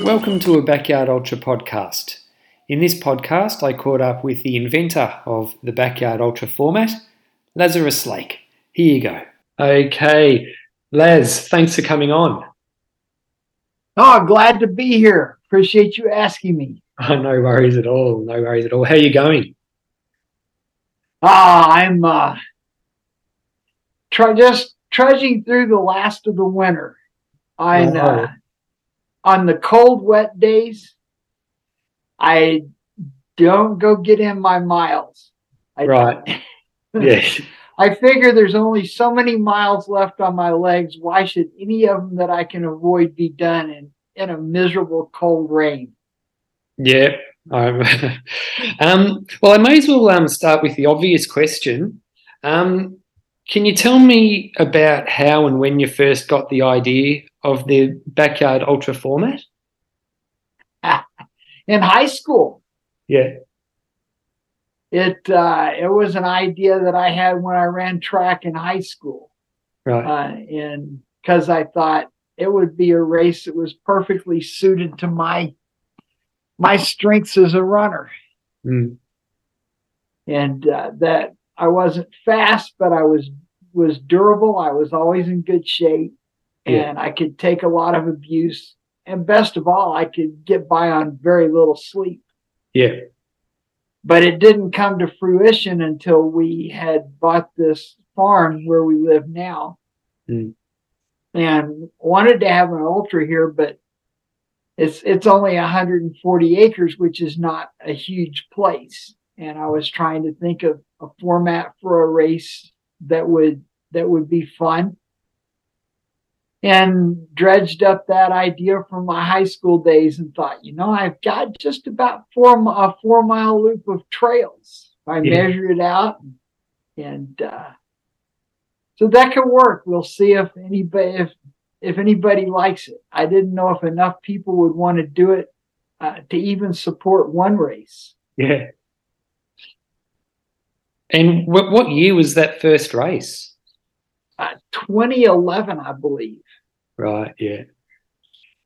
Welcome to a Backyard Ultra podcast. In this podcast, I caught up with the inventor of the Backyard Ultra format, Lazarus Lake. Here you go. Okay, Laz, thanks for coming on. Oh, glad to be here. Appreciate you asking me. Oh, no worries at all. No worries at all. How are you going? Ah, I'm uh, try, just trudging through the last of the winter. I Oh. uh, on the cold, wet days, I don't go get in my miles. I, Right. Yeah. I figure there's only so many miles left on my legs. Why should any of them that I can avoid be done in, in a miserable cold rain? Yeah. Um, well, I may as well um, start with the obvious question. Um, can you tell me about how and when you first got the idea of the Backyard Ultra format? In high school, Yeah. it uh, it was an idea that I had when I ran track in high school. Right. uh, and because I thought it would be a race that was perfectly suited to my my strengths as a runner, Mm. and uh, that I wasn't fast, but I was was durable. I was always in good shape, Yeah. and I could take a lot of abuse, and best of all, I could get by on very little sleep. Yeah. But it didn't come to fruition until we had bought this farm where we live now Mm. and wanted to have an ultra here, but it's it's only 140 acres, which is not a huge place. And I was trying to think of a format for a race that would that would be fun. And dredged up that idea from my high school days and thought, you know, I've got just about four a four mile loop of trails. I Yeah. measured it out, and uh, so that could work. We'll see if anybody if if anybody likes it. I didn't know if enough people would want to do it uh, to even support one race. Yeah. And what, what year was that first race? Uh, 2011, I believe. Right. Yeah.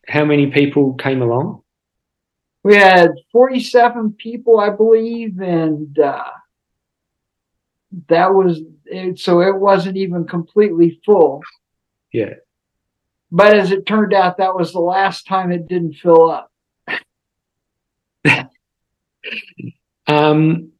How many people came along? We had 47 people, I believe, and uh, that was it, so it wasn't even completely full. Yeah. But as it turned out, that was the last time it didn't fill up. Um,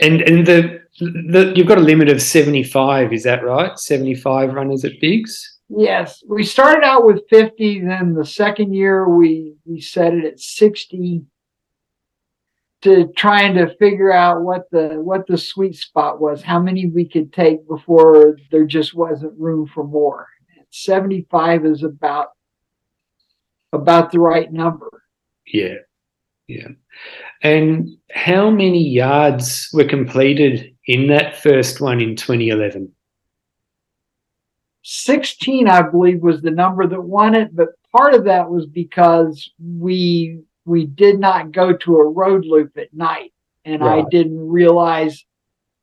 and and the, the you've got a limit of seventy five. Is that right? Seventy five runners at Bigs. Yes, we started out with 50. Then the second year we we set it at 60 to trying to figure out what the what the sweet spot was, how many we could take before there just wasn't room for more. 75 is about about the right number. Yeah. Yeah. And how many yards were completed in that first one in 2011? 16, I believe, was the number that won it, but part of that was because we we did not go to a road loop at night, and I didn't realize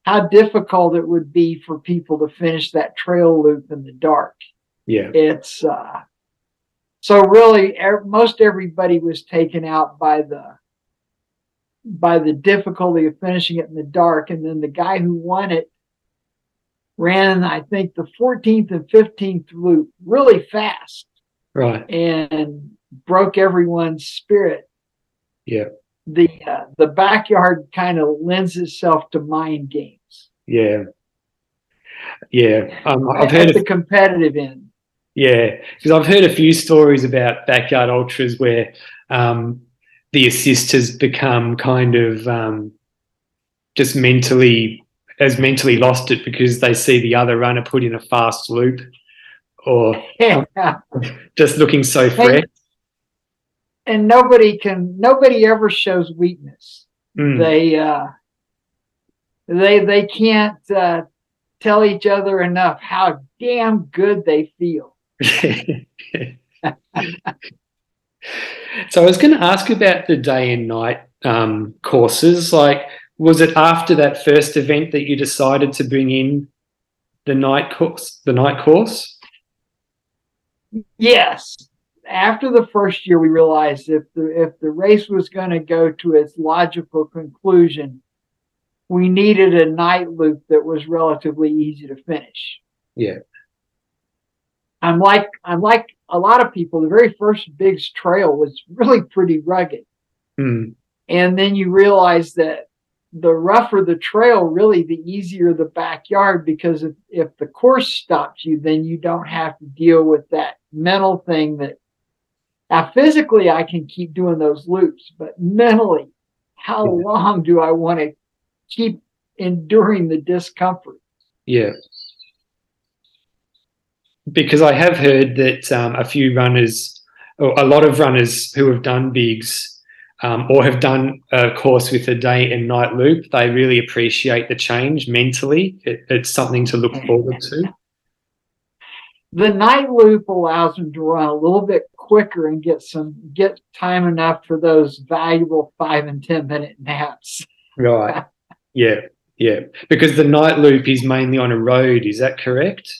how difficult it would be for people to finish that trail loop in the dark. Yeah. It's uh, so really er, most everybody was taken out by the by the difficulty of finishing it in the dark, and then the guy who won it ran, I think, the 14th and 15th loop really fast Right. and broke everyone's spirit. Yeah. The uh, the backyard kind of lends itself to mind games. Yeah. Yeah. Um, I've heard the of competitive end. Yeah, because I've heard a few stories about backyard ultras where um, the assist has become kind of um, just mentally has mentally lost it because they see the other runner put in a fast loop or just looking so fresh. and nobody can nobody ever shows weakness. Mm, They uh they they can't uh tell each other enough how damn good they feel. so I was going to ask about the day and night um, courses. Like, was it after that first event that you decided to bring in the night course? The night course? Yes. after the first year, we realized if the if the race was going to go to its logical conclusion, we needed a night loop that was relatively easy to finish. Yeah. I'm like I'm like a lot of people. The very first Bigs trail was really pretty rugged, Mm. and then you realize that the rougher the trail, really the easier the backyard because if, if the course stops you, then you don't have to deal with that mental thing that now physically I can keep doing those loops, but mentally, how long do I want to keep enduring the discomfort? Yeah. Because I have heard that um, a few runners, or a lot of runners who have done bigs um, or have done a course with a day and night loop, they really appreciate the change mentally. It, it's something to look forward to. The night loop allows them to run a little bit quicker and get some get time enough for those valuable five and ten minute naps. Right. Yeah. Yeah. Because the night loop is mainly on a road. Is that correct?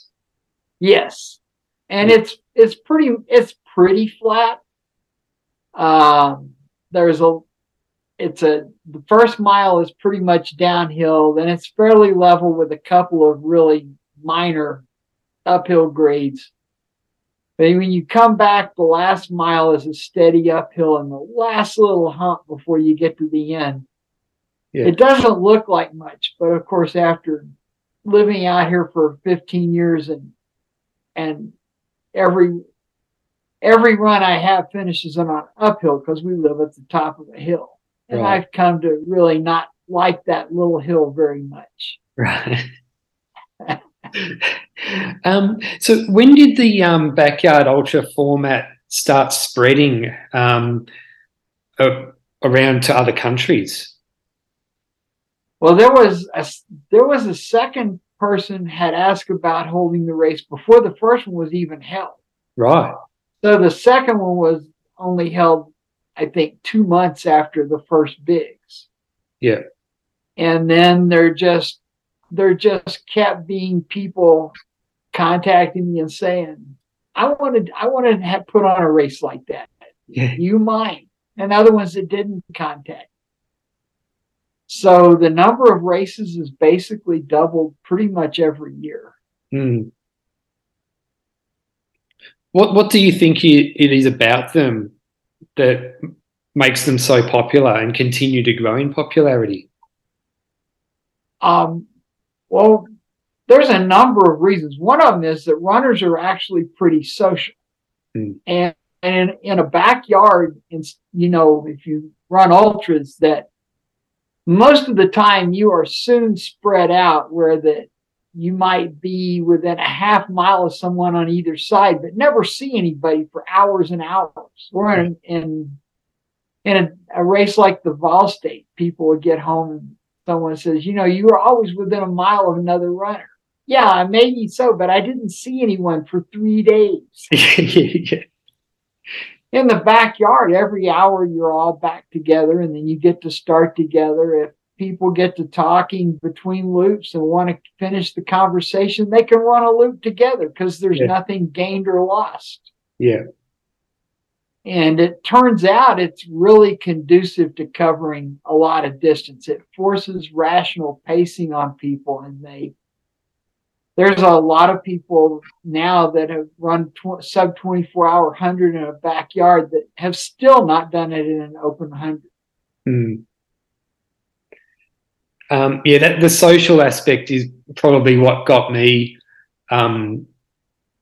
Yes, and it's it's pretty it's pretty flat. Um, there's a it's a the first mile is pretty much downhill, then it's fairly level with a couple of really minor uphill grades. But when you come back, the last mile is a steady uphill, and the last little hump before you get to the end. Yeah. It doesn't look like much, but of course, after living out here for 15 years and and every every run I have finishes on an uphill because we live at the top of a hill. And Right. I've come to really not like that little hill very much. Right. um, so when did the um, backyard ultra format start spreading um, a- around to other countries? Well, there was a there was a second person had asked about holding the race before the first one was even held. Right. So the second one was only held, I think, two months after the first bigs. Yeah. And then they're just they're just kept being people contacting me and saying, I wanted I wanted to have put on a race like that. Yeah. You mind. And other ones that didn't contact. So the number of races is basically doubled pretty much every year. Hmm. What What do you think it, it is about them that makes them so popular and continue to grow in popularity? Um, well, there's a number of reasons. One of them is that runners are actually pretty social, Hmm. and and in, in a backyard, in, you know, if you run ultras, that most of the time you are soon spread out where that you might be within a half mile of someone on either side, but never see anybody for hours and hours. Or in in, in a, a race like the Vol State, people would get home and someone says, you know, you were always within a mile of another runner. Yeah, maybe so, but I didn't see anyone for three days. In the backyard, every hour you're all back together and then you get to start together. If people get to talking between loops and want to finish the conversation, they can run a loop together because there's Yeah. nothing gained or lost. Yeah. And it turns out it's really conducive to covering a lot of distance. It forces rational pacing on people, and they there's a lot of people now that have run tw- sub 24 hour 100 in a backyard that have still not done it in an open 100. Hmm. Um, yeah, that the social aspect is probably what got me. Um,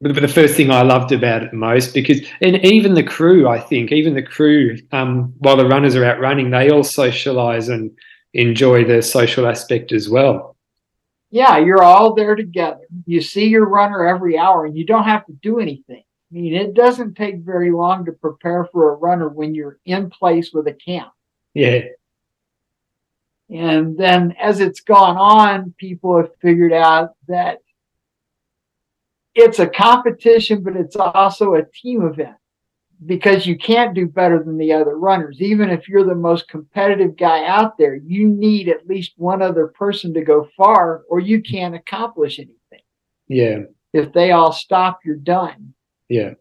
the, the first thing I loved about it most because, and even the crew, I think, even the crew, um, while the runners are out running, they all socialise and enjoy the social aspect as well. Yeah, you're all there together. You see your runner every hour and you don't have to do anything. I mean, it doesn't take very long to prepare for a runner when you're in place with a camp. Yeah, And then as it's gone on, people have figured out that it's a competition, but it's also a team event because you can't do better than the other runners. Even if you're the most competitive guy out there, you need at least one other person to go far or you can't accomplish anything. yeah, If they all stop, you're done. yeah,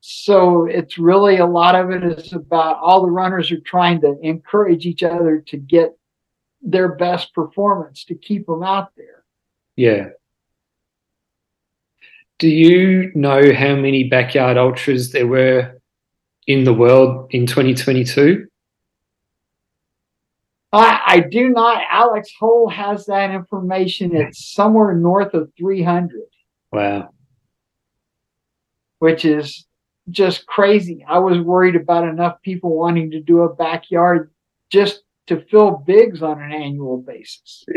so it's really a lot of it is about all the runners are trying to encourage each other to get their best performance to keep them out there. Yeah. Do you know how many backyard ultras there were in the world in 2022? I, I do not. Alex Holl has that information. It's somewhere north of 300. Wow. Which is just crazy. I was worried about enough people wanting to do a backyard just to fill bigs on an annual basis.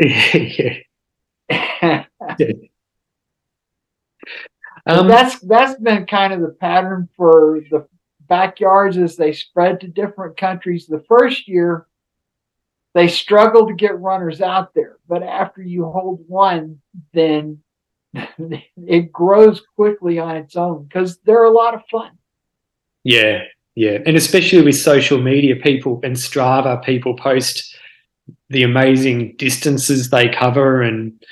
um, that's that's been kind of the pattern for the backyards as they spread to different countries. The first year, they struggle to get runners out there, but after you hold one, then it grows quickly on its own because they're a lot of fun. Yeah, yeah, and especially with social media, people and Strava, people post the amazing distances they cover, and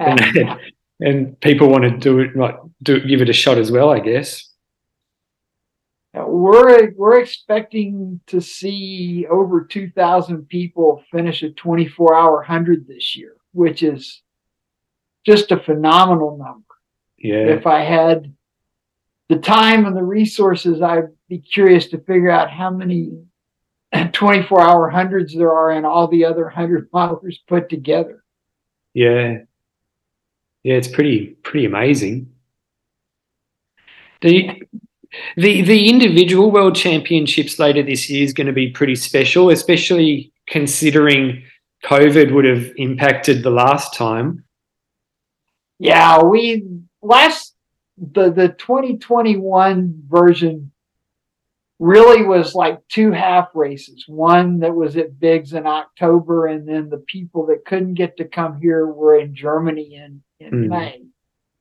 and, and people want to do it, like do give it a shot as well, I guess. We're we're expecting to see over two thousand people finish a twenty four hour hundred this year, which is just a phenomenal number. Yeah. If I had the time and the resources, I'd be curious to figure out how many 24 hour hundreds there are and all the other 100 milers put together. Yeah. Yeah, it's pretty pretty amazing. The the the individual world championships later this year is going to be pretty special, especially considering COVID would have impacted the last time. Yeah, we last the the 2021 version really was like two half races. One that was at Bigs in October, and then the people that couldn't get to come here were in Germany in in mm. May.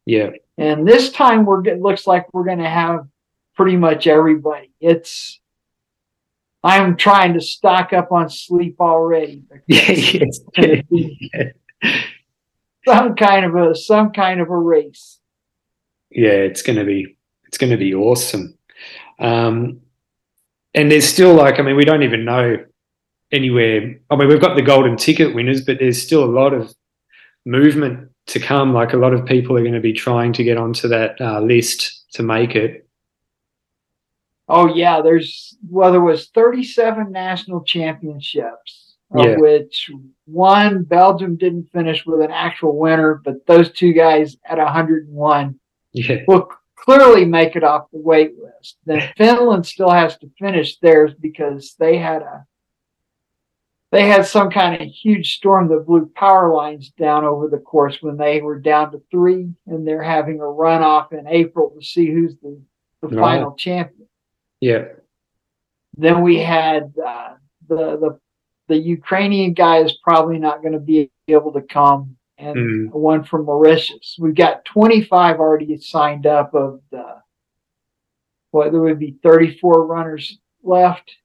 Yeah. And this time we're it looks like we're going to have pretty much everybody. It's I'm trying to stock up on sleep already. yes. some kind of a some kind of a race yeah, it's going to be it's going to be awesome. Um, and there's still like, I mean, we don't even know anywhere. I mean, we've got the golden ticket winners, but there's still a lot of movement to come. Like a lot of people are going to be trying to get onto that uh, list to make it. Oh yeah, there's well, there was 37 national championships, of yeah. which one Belgium didn't finish with an actual winner, but those two guys at 101 yeah. Clearly make it off the wait list. Then Finland still has to finish theirs because they had a they had some kind of huge storm that blew power lines down over the course when they were down to three, and they're having a runoff in April to see who's the, the final champion. Yeah. Then we had uh, the the the Ukrainian guy is probably not going to be able to come and mm. one from Mauritius. We've got 25 already signed up of the, well, there would be 34 runners left.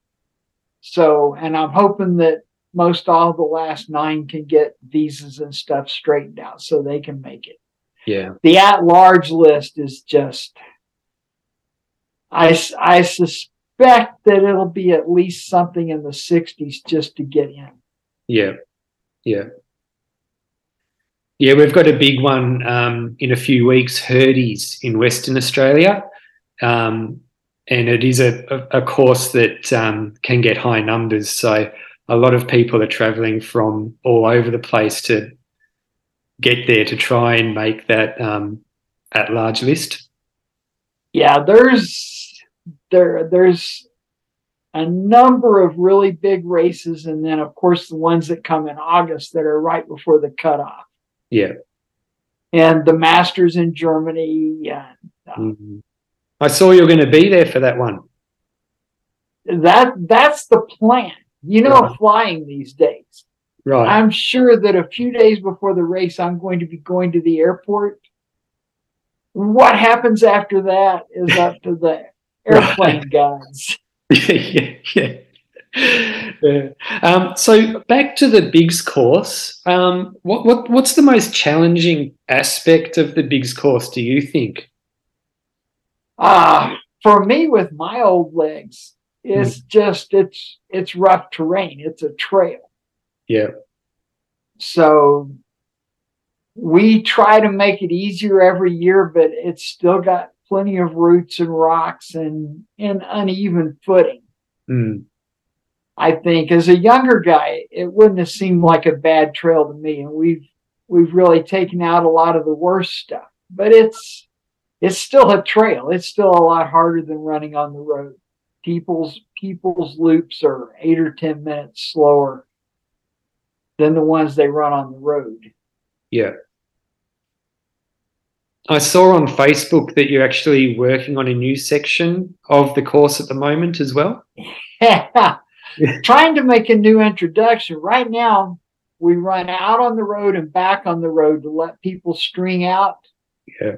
So, and I'm hoping that most all the last nine can get visas and stuff straightened out so they can make it. Yeah. The at large list is just, I, I suspect that it'll be at least something in the 60s just to get in. Yeah. Yeah. Yeah, we've got a big one um, in a few weeks, Herdies in Western Australia. Um, and it is a, a course that um, can get high numbers. So a lot of people are traveling from all over the place to get there to try and make that um, at large list. Yeah, there's there there's a number of really big races, and then of course the ones that come in August that are right before the cutoff. Yeah. And the Masters in Germany. And, uh, mm-hmm. I saw you're going to be there for that one. That that's the plan. You know, right. flying these days. Right. I'm sure that a few days before the race, I'm going to be going to the airport. What happens after that is up to the airplane guys. yeah, yeah yeah. Um, so back to the Bigs course. Um, what, what what's the most challenging aspect of the Bigs course? Do you think? Ah, for me with my old legs, it's just it's it's rough terrain. It's a trail. Yeah. So we try to make it easier every year, but it's still got plenty of roots and rocks and, and uneven footing. Mm. I think as a younger guy, it wouldn't have seemed like a bad trail to me. And we've we've really taken out a lot of the worst stuff. But it's it's still a trail. It's still a lot harder than running on the road. People's people's loops are eight or ten minutes slower than the ones they run on the road. Yeah. I saw on Facebook that you're actually working on a new section of the course at the moment as well. Trying to make a new introduction. Right now, we run out on the road and back on the road to let people string out. Yeah.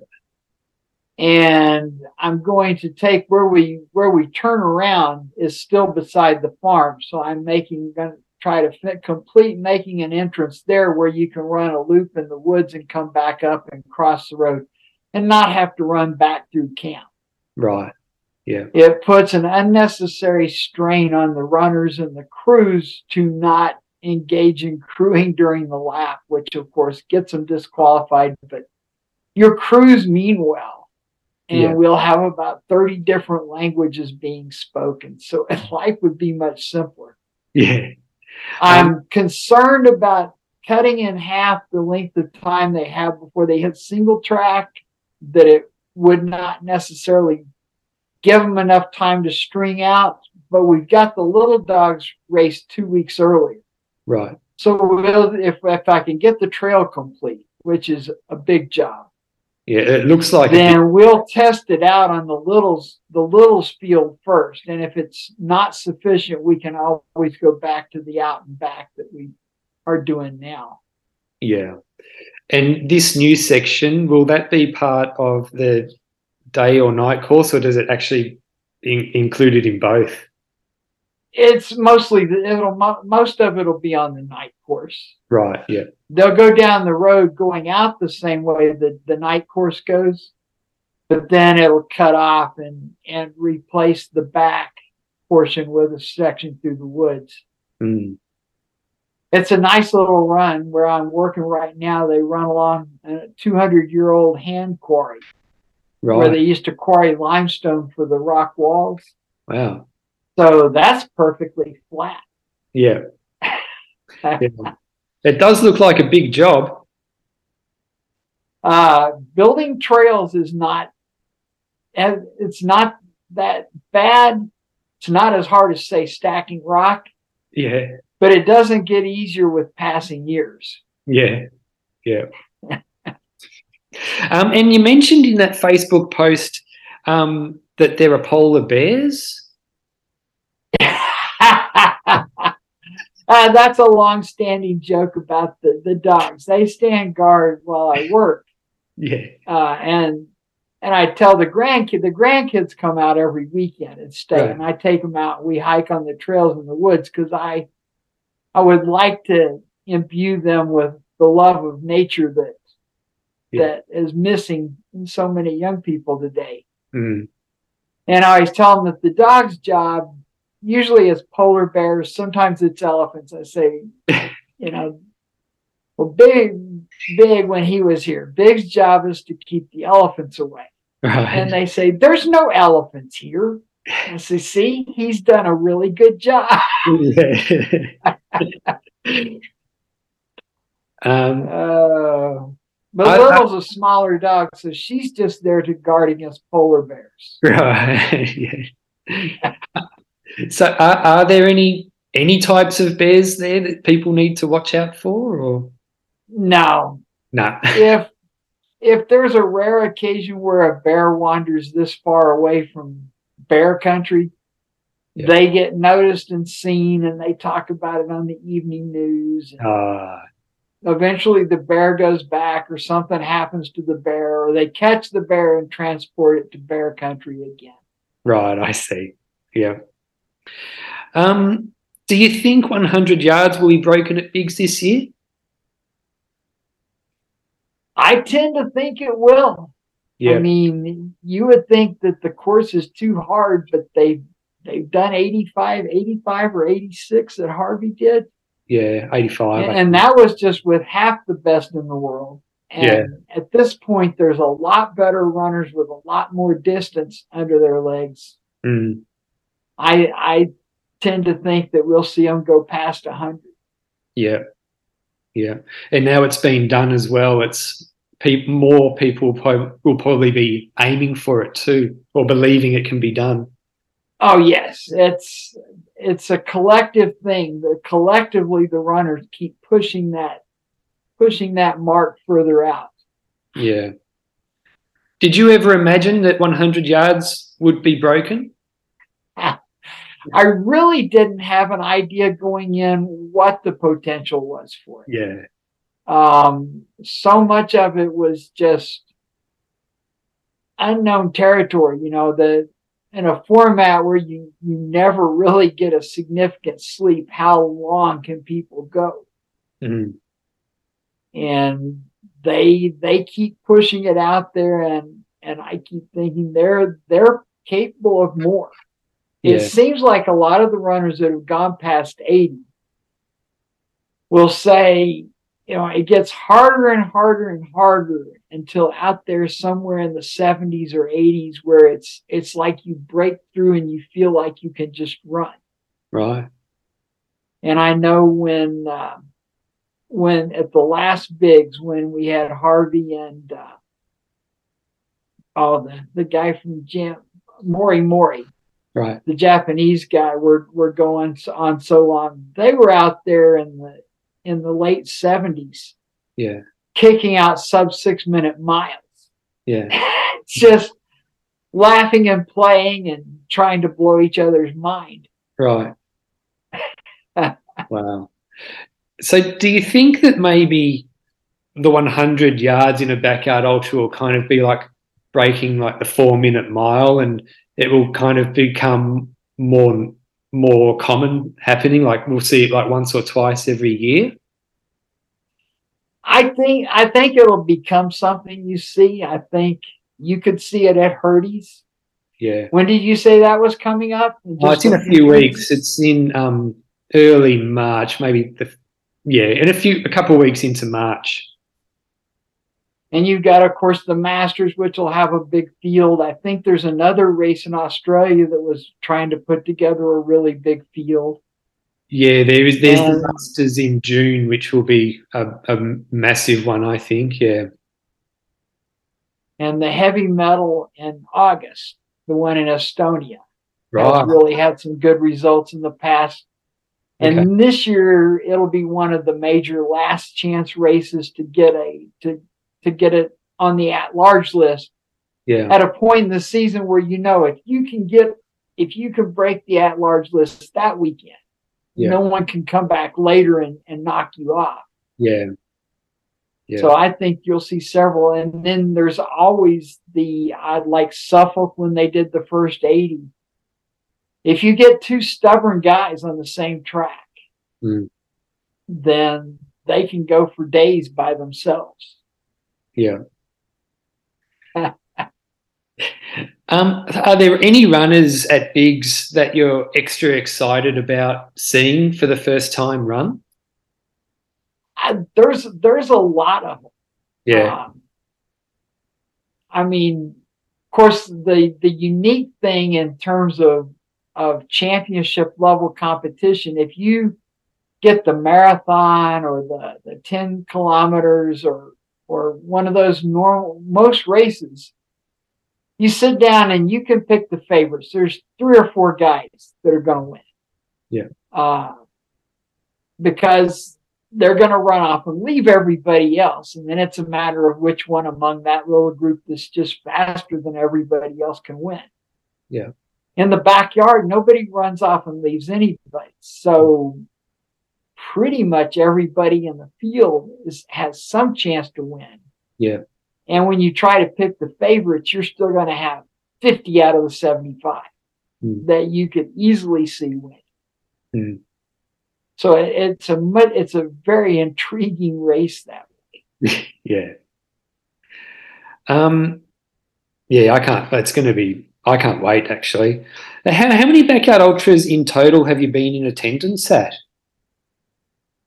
And I'm going to take where we where we turn around is still beside the farm. So I'm making going to try to fit, complete making an entrance there where you can run a loop in the woods and come back up and cross the road and not have to run back through camp. Right. Yeah. It puts an unnecessary strain on the runners and the crews to not engage in crewing during the lap, which of course gets them disqualified. But your crews mean well. And Yeah. we'll have about 30 different languages being spoken. So life would be much simpler. Yeah. I'm um, concerned about cutting in half the length of time they have before they hit single track, that it would not necessarily give them enough time to string out. But we've got the little dogs raced two weeks earlier. Right. So we'll, if, if I can get the trail complete, which is a big job, Yeah. It looks like then we'll test it out on the littles the littles field first and if it's not sufficient we can always go back to the out and back that we are doing now Yeah. And this new section, will that be part of the day or night course, or does it actually in, include it in both? it's mostly it'll most of it'll be on the night course Right. Yeah. they'll go down the road going out the same way that the night course goes but then it'll cut off and and replace the back portion with a section through the woods Mm. it's a nice little run where I'm working right now. They run along a 200 year old hand quarry where they used to quarry limestone for the rock walls. wow. So that's perfectly flat. Yeah. yeah. It does look like a big job. Uh, building trails is not, it's not that bad. It's not as hard as say stacking rock, Yeah. but it doesn't get easier with passing years. Yeah. Yeah. Um, and you mentioned in that Facebook post um, that there are polar bears. Uh, that's a long-standing joke about the, the dogs. They stand guard while I work, Yeah. uh, and and I tell the grandkid the grandkids come out every weekend and stay, Right. and I take them out. and We hike on the trails in the woods because I I would like to imbue them with the love of nature that Yeah. that is missing in so many young people today. Mm. And I always tell them that the dog's job usually is polar bears, sometimes it's elephants. I say, you know, well, Big, Big, when he was here, Big's job is to keep the elephants away. Right. And they say, there's no elephants here. I say, see, he's done a really good job. um, Uh, but I- I- Little's a smaller dog, so she's just there to guard against polar bears. right. yeah. So, are, are there any any types of bears there that people need to watch out for, or No, no? if if there's a rare occasion where a bear wanders this far away from bear country, Yeah. they get noticed and seen, and they talk about it on the evening news. Ah, Eventually, the bear goes back, or something happens to the bear, or they catch the bear and transport it to bear country again. right. I see. Yeah. Um, do you think 100 yards will be broken at Bigs this year? I tend to think it will. Yeah. I mean, you would think that the course is too hard, but they they've done 85, 85 or 86 that Harvey did. Yeah, 85. And, and that was just with half the best in the world. And Yeah. at this point, there's a lot better runners with a lot more distance under their legs. Mm, I I tend to think that we'll see them go past 100. yeah. Yeah. And now it's been done as well. It's peop more people po- will probably be aiming for it too, or believing it can be done. Oh yes, it's it's a collective thing. that collectively the runners keep pushing that pushing that mark further out. Yeah. Did you ever imagine that 100 yards would be broken? I really didn't have an idea going in what the potential was for it. Yeah. Um, so much of it was just unknown territory. You know, the in a format where you you never really get a significant sleep. How long can people go? Mm, and they they keep pushing it out there and and I keep thinking they're they're capable of more. It seems like a lot of the runners that have gone past 80 will say, you know, it gets harder and harder and harder until out there somewhere in the 70s or 80s where it's it's like you break through and you feel like you can just run. right. And I know when uh, when at the last bigs when we had Harvey and uh, oh the the guy from Jam Mori Mori Right. the Japanese guy were were going on so long they were out there in the in the late seventies Yeah. Kicking out sub six minute miles Yeah. just laughing and playing and trying to blow each other's mind Right. wow. So, do you think that maybe the 100 yards in a backyard ultra will kind of be like breaking like the four minute mile and it will kind of become more more common happening like we'll see it like once or twice every year I think I think it'll become something you see. I think you could see it at Hurdy's. yeah When did you say that was coming up? oh, it's in a few weeks it's in um early march maybe the yeah in a few a couple of weeks into march And you've got, of course, the Masters, which will have a big field. I think there's another race in Australia that was trying to put together a really big field. Yeah, there is. There's And- the Masters in June, which will be a, a massive one, I think. Yeah, And the heavy metal in August, the one in Estonia. has right. really had some good results in the past. And Okay. this year it'll be one of the major last chance races to get a to to get it on the at large list Yeah, at a point in the season where you know if you can get if you can break the at large list that weekend, Yeah. no one can come back later and, and knock you off. yeah, yeah. So I think you'll see several. And then there's always the I'd like Suffolk when they did the first 80. If you get two stubborn guys on the same track, Mm. then they can go for days by themselves. yeah. um, are there any runners at Bigs that you're extra excited about seeing for the first time run? I, there's there's a lot of them. Yeah, Um, I mean, of course, the the unique thing in terms of of championship level competition, if you get the marathon or the the ten kilometers or or one of those normal most races, you sit down and you can pick the favorites. There's three or four guys that are going to win. Yeah. Uh, because they're going to run off and leave everybody else. And then it's a matter of which one among that little group that's just faster than everybody else can win. Yeah. In the backyard, nobody runs off and leaves anybody. So pretty much everybody in the field is, has some chance to win. Yeah. And when you try to pick the favorites, you're still going to have 50 out of the 75 Hmm. that you could easily see win. Hmm. So it, it's a it's a very intriguing race that way. yeah. Um, Yeah, I can't. It's going to be. I can't wait. Actually, how how many backyard ultras in total have you been in attendance at?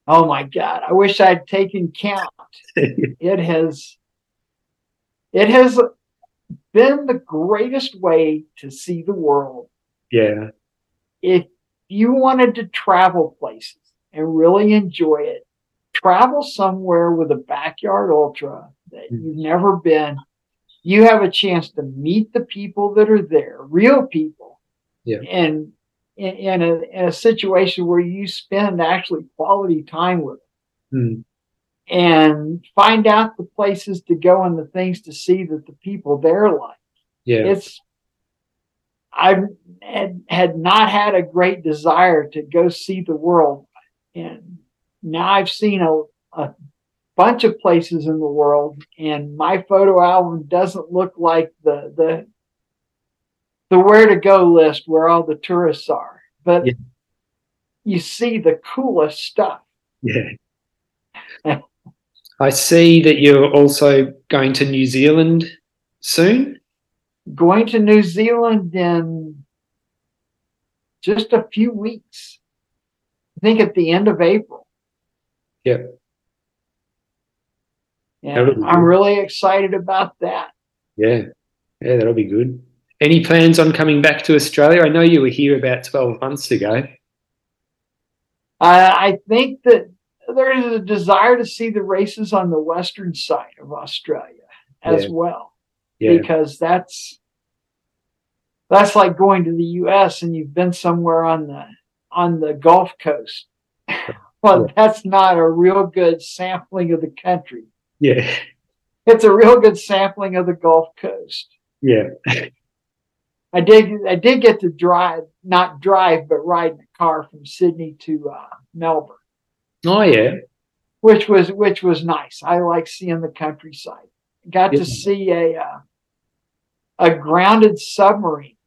Oh my God! I wish I'd taken count. it has. It has been the greatest way to see the world. Yeah. If you wanted to travel places and really enjoy it, travel somewhere with a backyard ultra that mm. you've never been. You have a chance to meet the people that are there, real people. Yeah. And in, in, a, in a situation where you spend actually quality time with them. Mm. And find out the places to go and the things to see that the people there like. Yeah. It's I had, had not had a great desire to go see the world. And now I've seen a, a bunch of places in the world, and my photo album doesn't look like the the the where to go list where all the tourists are, but yeah. you see the coolest stuff. Yeah. I see that you're also going to New Zealand soon going to New Zealand in just a few weeks. I think at the end of April. Yep. And I'm really excited about that. Yeah. Yeah, that'll be good. Any plans on coming back to Australia? I know you were here about 12 months ago. I think that there is a desire to see the races on the western side of Australia as yeah. well yeah. because that's that's like going to the U.S. and you've been somewhere on the on the Gulf Coast. well, that's not a real good sampling of the country. Yeah, it's a real good sampling of the Gulf Coast. Yeah. I did. I did get to drive, not drive, but ride in a car from Sydney to uh, Melbourne. Oh yeah, which was which was nice. I like seeing the countryside. Got yeah. to see a uh, a grounded submarine.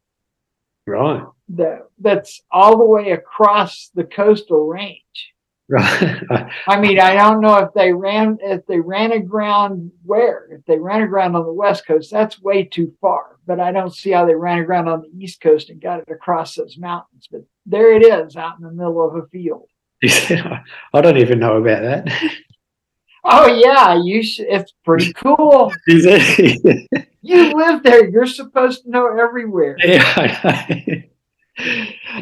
Right. That that's all the way across the coastal range. Right. I mean, I don't know if they ran if they ran aground where. If they ran aground on the west coast, that's way too far. But I don't see how they ran aground on the east coast and got it across those mountains. But there it is, out in the middle of a field. I don't even know about that. Oh yeah, you should. It's pretty cool. You live there. You're supposed to know everywhere. Yeah.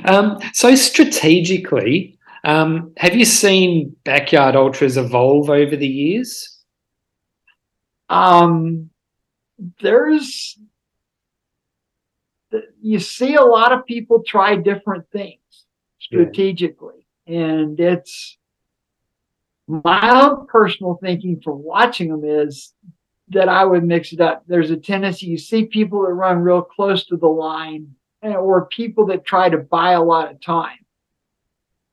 um, so strategically, um, have you seen backyard ultras evolve over the years? Um, there's you see a lot of people try different things strategically. And it's my own personal thinking from watching them is that I would mix it up. There's a tendency you see people that run real close to the line or people that try to buy a lot of time.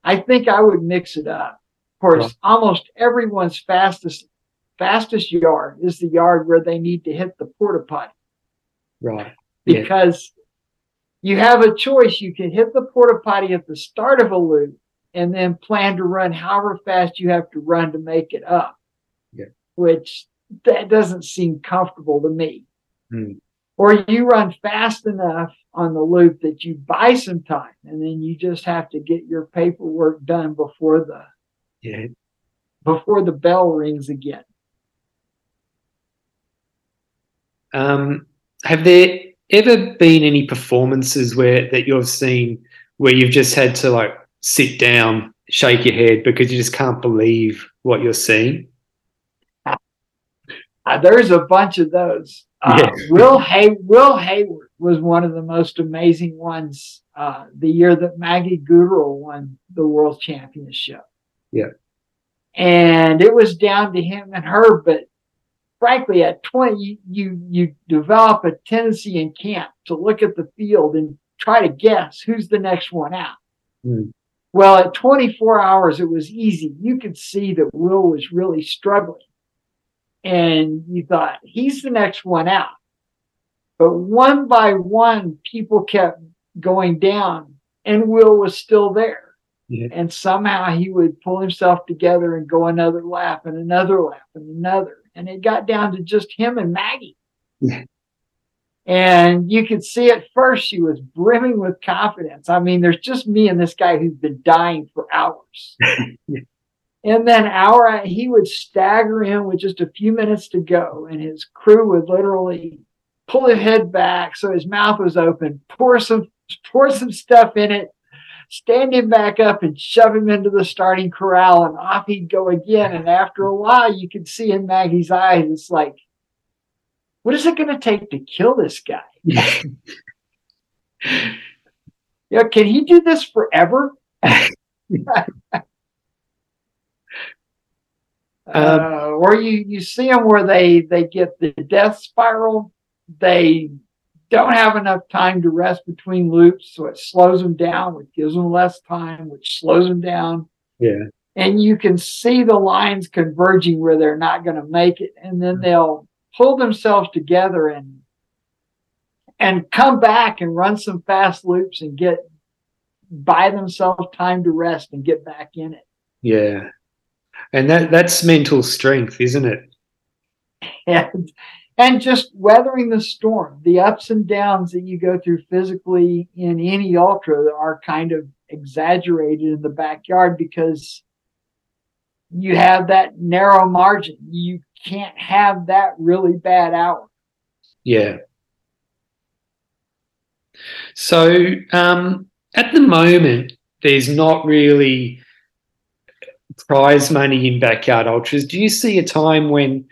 I think I would mix it up. Of course, almost everyone's fastest fastest yard is the yard where they need to hit the porta potty. Right. Because yeah. you have a choice. You can hit the porta potty at the start of a loop and then plan to run however fast you have to run to make it up. Yeah. Which that doesn't seem comfortable to me. Mm. Or you run fast enough on the loop that you buy some time and then you just have to get your paperwork done before the yeah. before the bell rings again. Um, have there ever been any performances where that you've seen where you've just had to like sit down, shake your head because you just can't believe what you're seeing? Uh, there's a bunch of those. Uh, yeah. Will Hay- Will Hayward was one of the most amazing ones uh, the year that Maggie Guterl won the world championship. Yeah. And it was down to him and her, but frankly, at 20, you, you, you develop a tendency in camp to look at the field and try to guess who's the next one out. Mm. Well, at 24 hours, it was easy. You could see that Will was really struggling. And you thought, he's the next one out. But one by one, people kept going down, and Will was still there. Yeah. And somehow he would pull himself together and go another lap and another lap and another. And it got down to just him and Maggie. Yeah. And you could see at first she was brimming with confidence. I mean, there's just me and this guy who's been dying for hours. And then hour he would stagger in with just a few minutes to go, and his crew would literally pull his head back so his mouth was open, pour some pour some stuff in it, stand him back up and shove him into the starting corral, and off he'd go again. And after a while, you could see in Maggie's eyes, it's like, what is it going to take to kill this guy? yeah, can he do this forever? Um, uh, or you you see them where they they get the death spiral. They don't have enough time to rest between loops, so it slows them down, which gives them less time, which slows them down. Yeah. And you can see the lines converging where they're not going to make it, and then they'll pull themselves together and and come back and run some fast loops and get buy themselves time to rest and get back in it. Yeah. And that that's mental strength, isn't it? And and just weathering the storm, the ups and downs that you go through physically in any ultra are kind of exaggerated in the backyard because you have that narrow margin. You can't have that really bad hour. Yeah. So um, at the moment, there's not really prize money in backyard ultras. Do you see a time when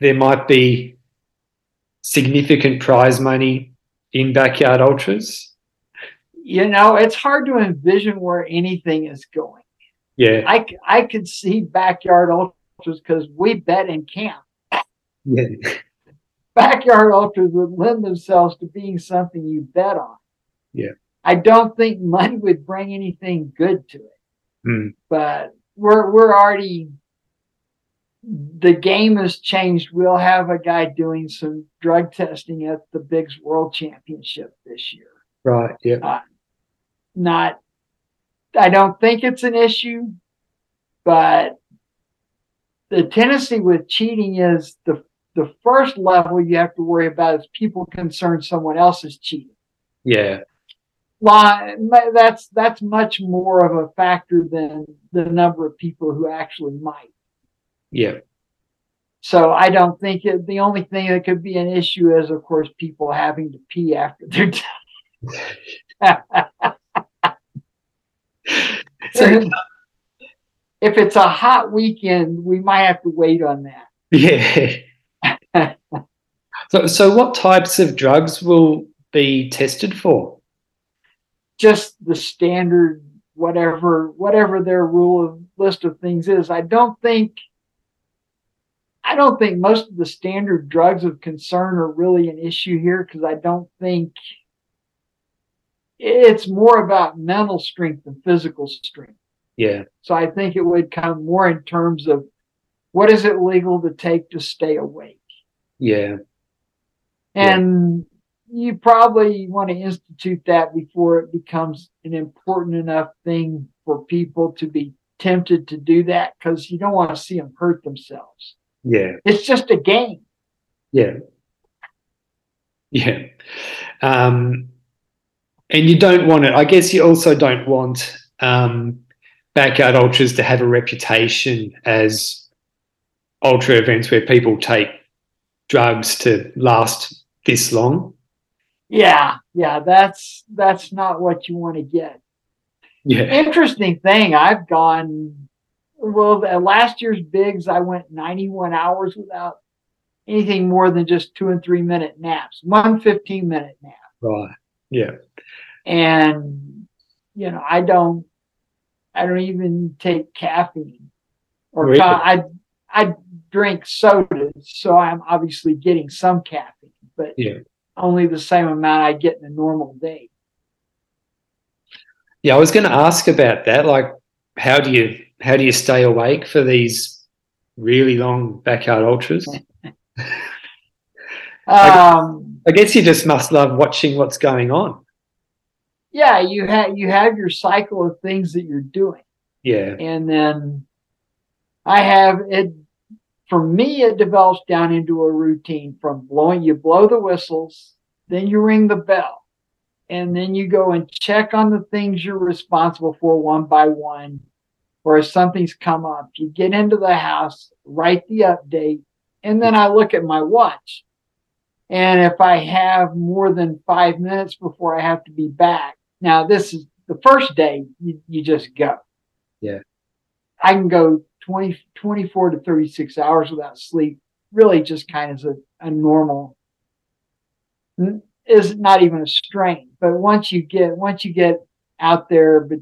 there might be significant prize money in backyard ultras? You know, it's hard to envision where anything is going. Yeah. I, I could see backyard ultras because we bet in camp. Yeah. Backyard ultras would lend themselves to being something you bet on. Yeah. I don't think money would bring anything good to it. Mm. But we're we're already the game has changed. We'll have a guy doing some drug testing at the Bigs World Championship this year. Right. Yeah. Uh, not. I don't think it's an issue, but the tendency with cheating is the the first level you have to worry about is people concerned someone else is cheating. Yeah that's that's much more of a factor than the number of people who actually might. Yeah. So I don't think it, the only thing that could be an issue is, of course, people having to pee after they're done. so if it's a hot weekend, we might have to wait on that. Yeah. so, so what types of drugs will be tested for? just the standard whatever whatever their rule of list of things is. I don't think I don't think most of the standard drugs of concern are really an issue here because I don't think it's more about mental strength than physical strength. Yeah. So I think it would come more in terms of what is it legal to take to stay awake? Yeah. And you probably want to institute that before it becomes an important enough thing for people to be tempted to do that because you don't want to see them hurt themselves. Yeah. It's just a game. Yeah. Yeah. Um, and you don't want it. I guess you also don't want um, backyard ultras to have a reputation as ultra events where people take drugs to last this long. Yeah, yeah, that's that's not what you want to get. Yeah. Interesting thing, I've gone well at last year's bigs I went 91 hours without anything more than just two and three minute naps. One 15 minute nap. Right. Yeah. And you know, I don't I don't even take caffeine or really? I I drink sodas, so I'm obviously getting some caffeine, but yeah only the same amount I get in a normal day. Yeah, I was going to ask about that. Like, how do you how do you stay awake for these really long backyard ultras? um, I guess you just must love watching what's going on. Yeah, you have you have your cycle of things that you're doing. Yeah, and then I have it for me, it develops down into a routine from blowing, you blow the whistles, then you ring the bell, and then you go and check on the things you're responsible for one by one. Or if something's come up, you get into the house, write the update, and then I look at my watch. And if I have more than five minutes before I have to be back, now this is the first day, you, you just go. Yeah. I can go 20, 24 to 36 hours without sleep, really just kind of a, a normal, is not even a strain. But once you get, once you get out there, but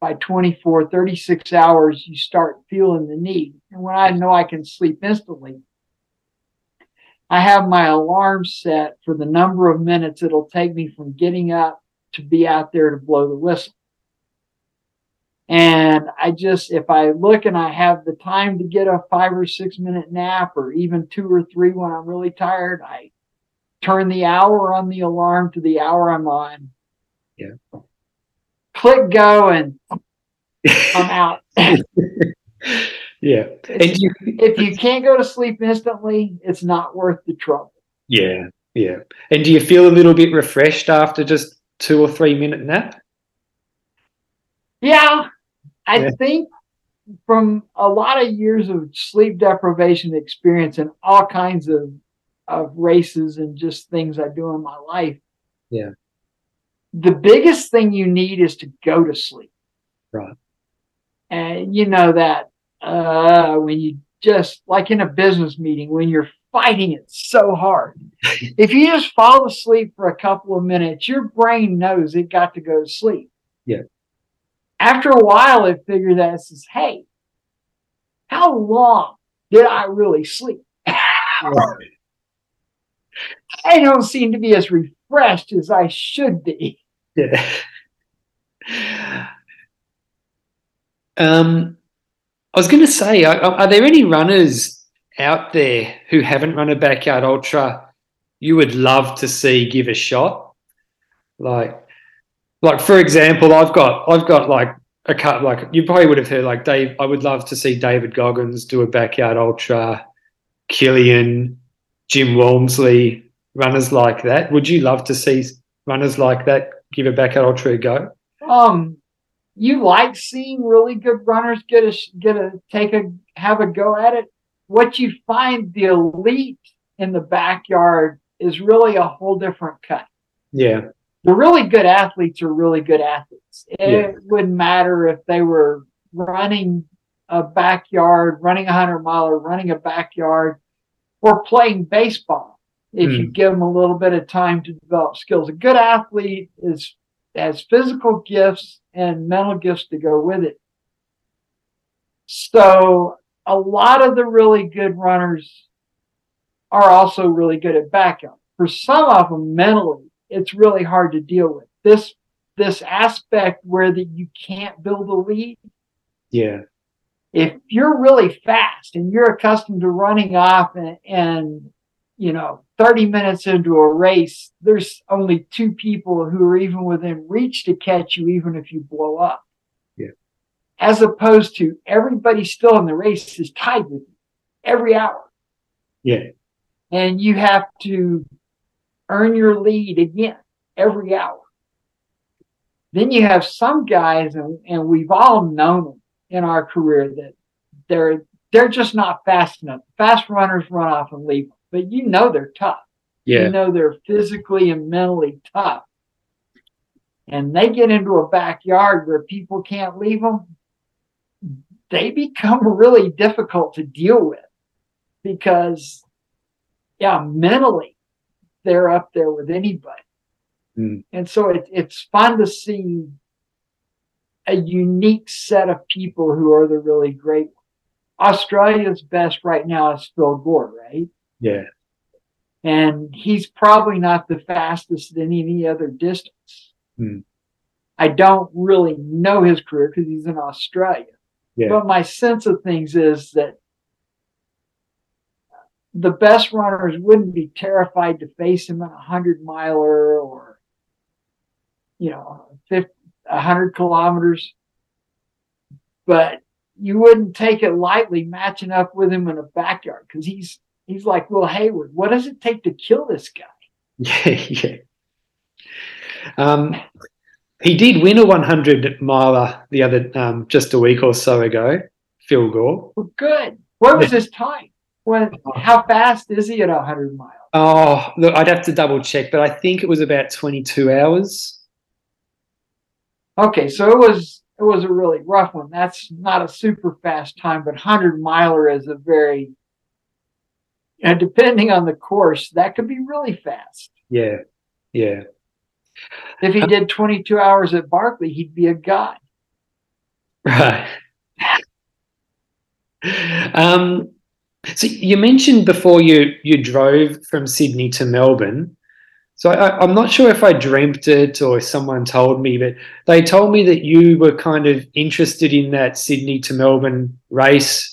by 24, 36 hours, you start feeling the need. And when I know I can sleep instantly, I have my alarm set for the number of minutes it'll take me from getting up to be out there to blow the whistle. And I just, if I look and I have the time to get a five or six minute nap or even two or three when I'm really tired, I turn the hour on the alarm to the hour I'm on. Yeah. Click go and I'm out. yeah. And you, if you can't go to sleep instantly, it's not worth the trouble. Yeah. Yeah. And do you feel a little bit refreshed after just two or three minute nap? Yeah, I yeah. think from a lot of years of sleep deprivation experience and all kinds of of races and just things I do in my life. Yeah. The biggest thing you need is to go to sleep. Right. And you know that uh, when you just like in a business meeting when you're fighting it so hard. if you just fall asleep for a couple of minutes, your brain knows it got to go to sleep. Yeah. After a while, it figures out, it says, hey, how long did I really sleep? I don't seem to be as refreshed as I should be. Yeah. Um, I was going to say, are, are there any runners out there who haven't run a backyard ultra you would love to see give a shot? Like like for example i've got i've got like a cut like you probably would have heard like dave i would love to see david goggins do a backyard ultra kilian jim walmsley runners like that. Would you love to see runners like that give a backyard ultra a go? Um you like seeing really good runners get a get a take a have a go at it what you find the elite in the backyard is really a whole different cut. Yeah. The really good athletes are really good athletes. It yeah. wouldn't matter if they were running a backyard, running a hundred mile or running a backyard or playing baseball. If mm. you give them a little bit of time to develop skills, a good athlete is has physical gifts and mental gifts to go with it. So a lot of the really good runners are also really good at backup. For some of them, mentally, it's really hard to deal with this this aspect where that you can't build a lead. Yeah. If you're really fast and you're accustomed to running off and, and you know 30 minutes into a race, there's only two people who are even within reach to catch you, even if you blow up Yeah. as opposed to everybody still in the race is tied with you every hour. Yeah. And you have to earn your lead again every hour. Then you have some guys, and, and we've all known them in our career that they're they're just not fast enough. Fast runners run off and leave, but you know they're tough. Yeah. You know they're physically and mentally tough. And they get into a backyard where people can't leave them they become really difficult to deal with because, yeah, mentally they're up there with anybody. Mm. And so it, it's fun to see a unique set of people who are the really great. Australia's best right now is Phil Gore, right? Yeah. And he's probably not the fastest in any other distance. Mm. I don't really know his career because he's in Australia. Yeah. But my sense of things is that the best runners wouldn't be terrified to face him in a hundred miler or, you know, 50, 100 kilometers. But you wouldn't take it lightly matching up with him in a backyard because he's he's like Will Hayward. What does it take to kill this guy? Yeah, yeah. Um, he did win a 100 miler the other um, just a week or so ago. Phil Gore. Well, good. What was his time? When, how fast is he at 100 miles? Oh, look, I'd have to double check, but I think it was about 22 hours. Okay, so it was it was a really rough one. That's not a super fast time, but 100 miler is a very and depending on the course, that could be really fast. Yeah, yeah. If he did 22 hours at Barkley, he'd be a god. Right. um, so you mentioned before you you drove from Sydney to Melbourne. So I, I'm not sure if I dreamt it or someone told me, but they told me that you were kind of interested in that Sydney to Melbourne race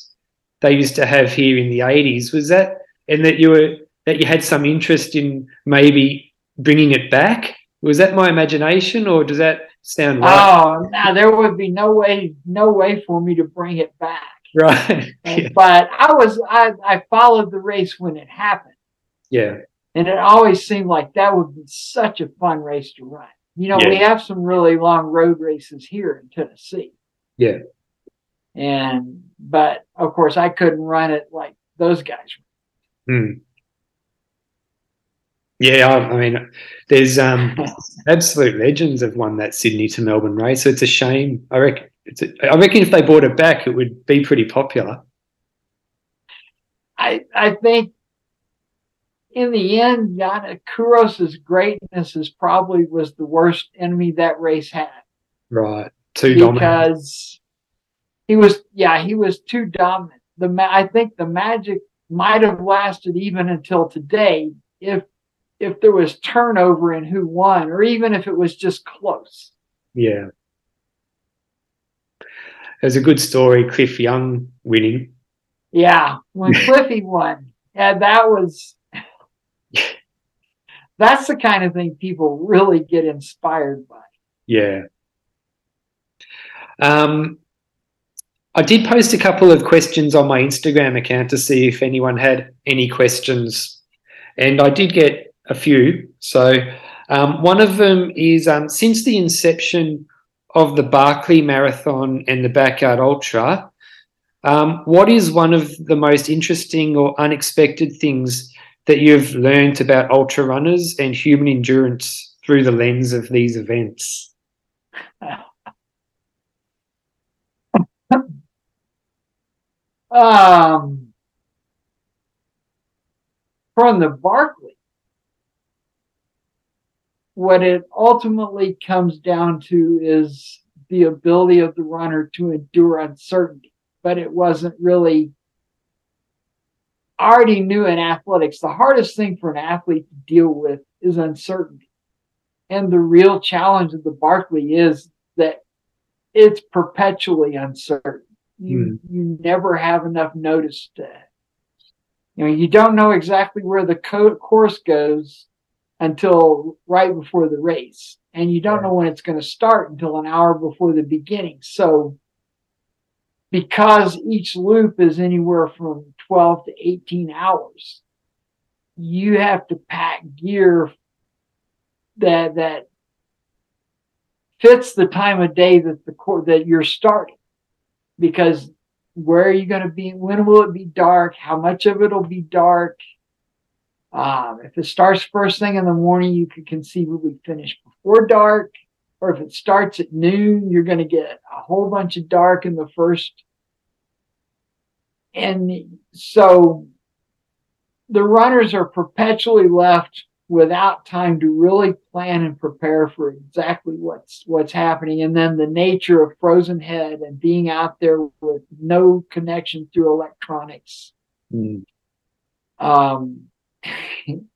they used to have here in the 80s. Was that and that you were that you had some interest in maybe bringing it back? Was that my imagination, or does that sound right? Oh, no, there would be no way, no way for me to bring it back. Right. yeah. But I was, I, I followed the race when it happened, yeah. and it always seemed like that would be such a fun race to run. You know, we have some really long road races here in Tennessee. Yeah. And, but of course, I couldn't run it like those guys. Hmm. Yeah, I, I mean, there's um, absolute legends have won that Sydney to Melbourne race. So it's a shame. I reckon. It's a, I reckon if they brought it back, it would be pretty popular. I I think in the end, Yiannis Kouros's greatness is probably was the worst enemy that race had Right. Too dominant. because he was yeah he was too dominant. The I think the magic might have lasted even until today if if there was turnover in who won or even if it was just close. Yeah. There's a good story, Cliff Young winning. Yeah, when Cliffy won, yeah, that was. That's the kind of thing people really get inspired by. Yeah. Um, I did post a couple of questions on my Instagram account to see if anyone had any questions, and I did get a few. So, um, one of them is um, since the inception of the Barkley Marathon and the Backyard Ultra, um, what is one of the most interesting or unexpected things that you've learned about ultra runners and human endurance through the lens of these events? Um, from the Barkley, what it ultimately comes down to is the ability of the runner to endure uncertainty. But it wasn't really. I already knew in athletics, the hardest thing for an athlete to deal with is uncertainty. And the real challenge of the Barkley is that it's perpetually uncertain. You hmm. you never have enough notice to you know you don't know exactly where the co- course goes until right before the race and you don't know when it's going to start until an hour before the beginning. So because each loop is anywhere from 12 to 18 hours you have to pack gear that that fits the time of day that the cour that you're starting because where are you going to be? When will it be dark? How much of it will be dark? Um, if it starts first thing in the morning, you could conceivably finish before dark. Or if it starts at noon, you're going to get a whole bunch of dark in the first. And so the runners are perpetually left without time to really plan and prepare for exactly what's what's happening. And then the nature of frozen head and being out there with no connection through electronics. Mm. um,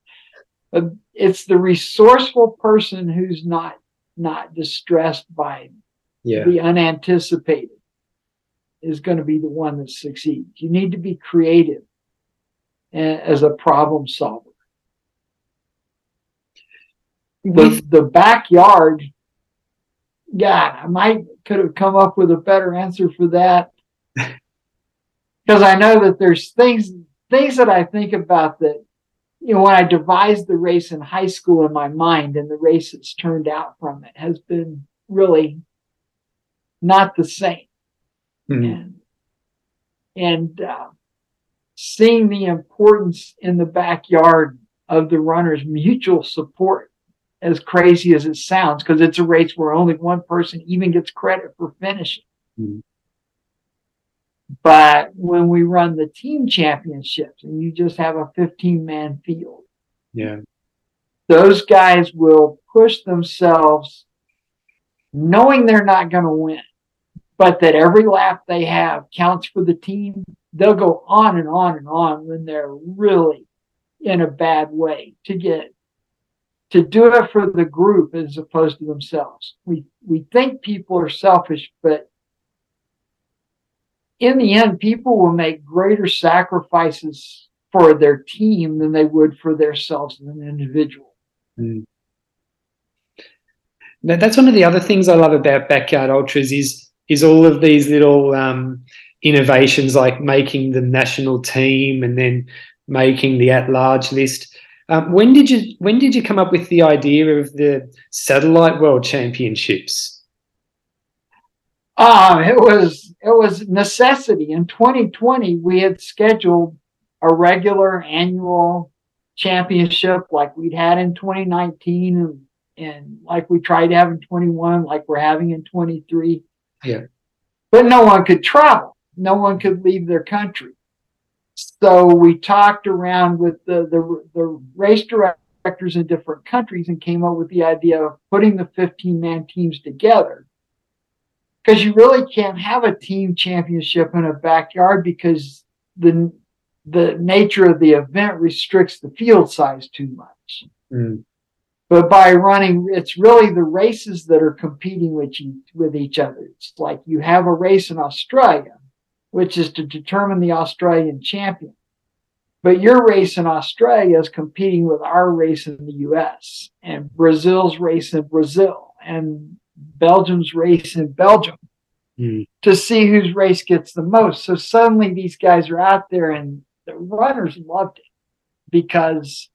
it's the resourceful person who's not not distressed by Yeah. the unanticipated is going to be the one that succeeds. You need to be creative as a problem solver the, the backyard yeah i might could have come up with a better answer for that because i know that there's things things that i think about that you know, when I devised the race in high school in my mind and the race that's turned out from it has been really not the same. Mm. And, and uh, seeing the importance in the backyard of the runner's mutual support, as crazy as it sounds, because it's a race where only one person even gets credit for finishing. Mm. But when we run the team championships and you just have a 15 man field, Yeah. those guys will push themselves knowing they're not going to win, but that every lap they have counts for the team. They'll go on and on and on when they're really in a bad way to get to do it for the group as opposed to themselves. We we think people are selfish, but in the end, people will make greater sacrifices for their team than they would for themselves as an individual. Mm. Now, that's one of the other things I love about backyard ultras is is all of these little um, innovations like making the national team and then making the at large list. Um, when did you when did you come up with the idea of the satellite world championships? Um, it was it was necessity. In 2020, we had scheduled a regular annual championship like we'd had in 2019 and, and like we tried to have in 21, like we're having in 23. Yeah. But no one could travel. No one could leave their country. So we talked around with the, the, the race directors in different countries and came up with the idea of putting the 15 man teams together because you really can't have a team championship in a backyard because the the nature of the event restricts the field size too much. Mm. But by running, it's really the races that are competing with each, with each other. It's like you have a race in Australia, which is to determine the Australian champion. But your race in Australia is competing with our race in the US and Brazil's race in Brazil and Belgium's race in Belgium Mm. to see whose race gets the most. So suddenly these guys are out there and the runners loved it because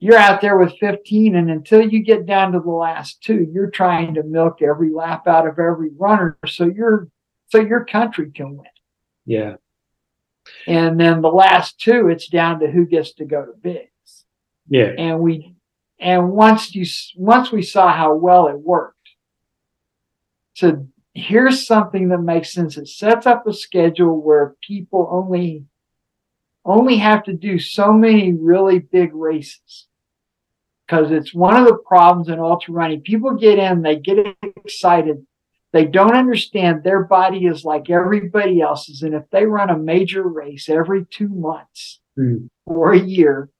you're out there with 15 and until you get down to the last two, you're trying to milk every lap out of every runner so your so your country can win. Yeah. And then the last two, it's down to who gets to go to bigs. Yeah. And we and once you once we saw how well it worked, so here's something that makes sense. It sets up a schedule where people only only have to do so many really big races. Because it's one of the problems in ultra running. People get in, they get excited. They don't understand their body is like everybody else's. And if they run a major race every two months Mm. or a year,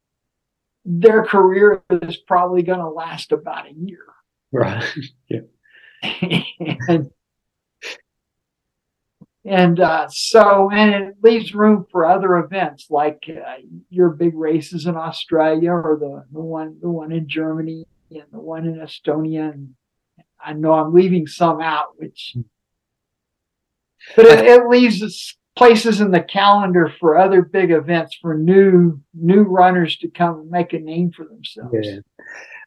their career is probably going to last about a year. Right. yeah. and and uh, so and it leaves room for other events like uh, your big races in Australia or the, the one the one in Germany and the one in Estonia and I know I'm leaving some out which but it, it leaves us places in the calendar for other big events for new new runners to come and make a name for themselves. Yeah.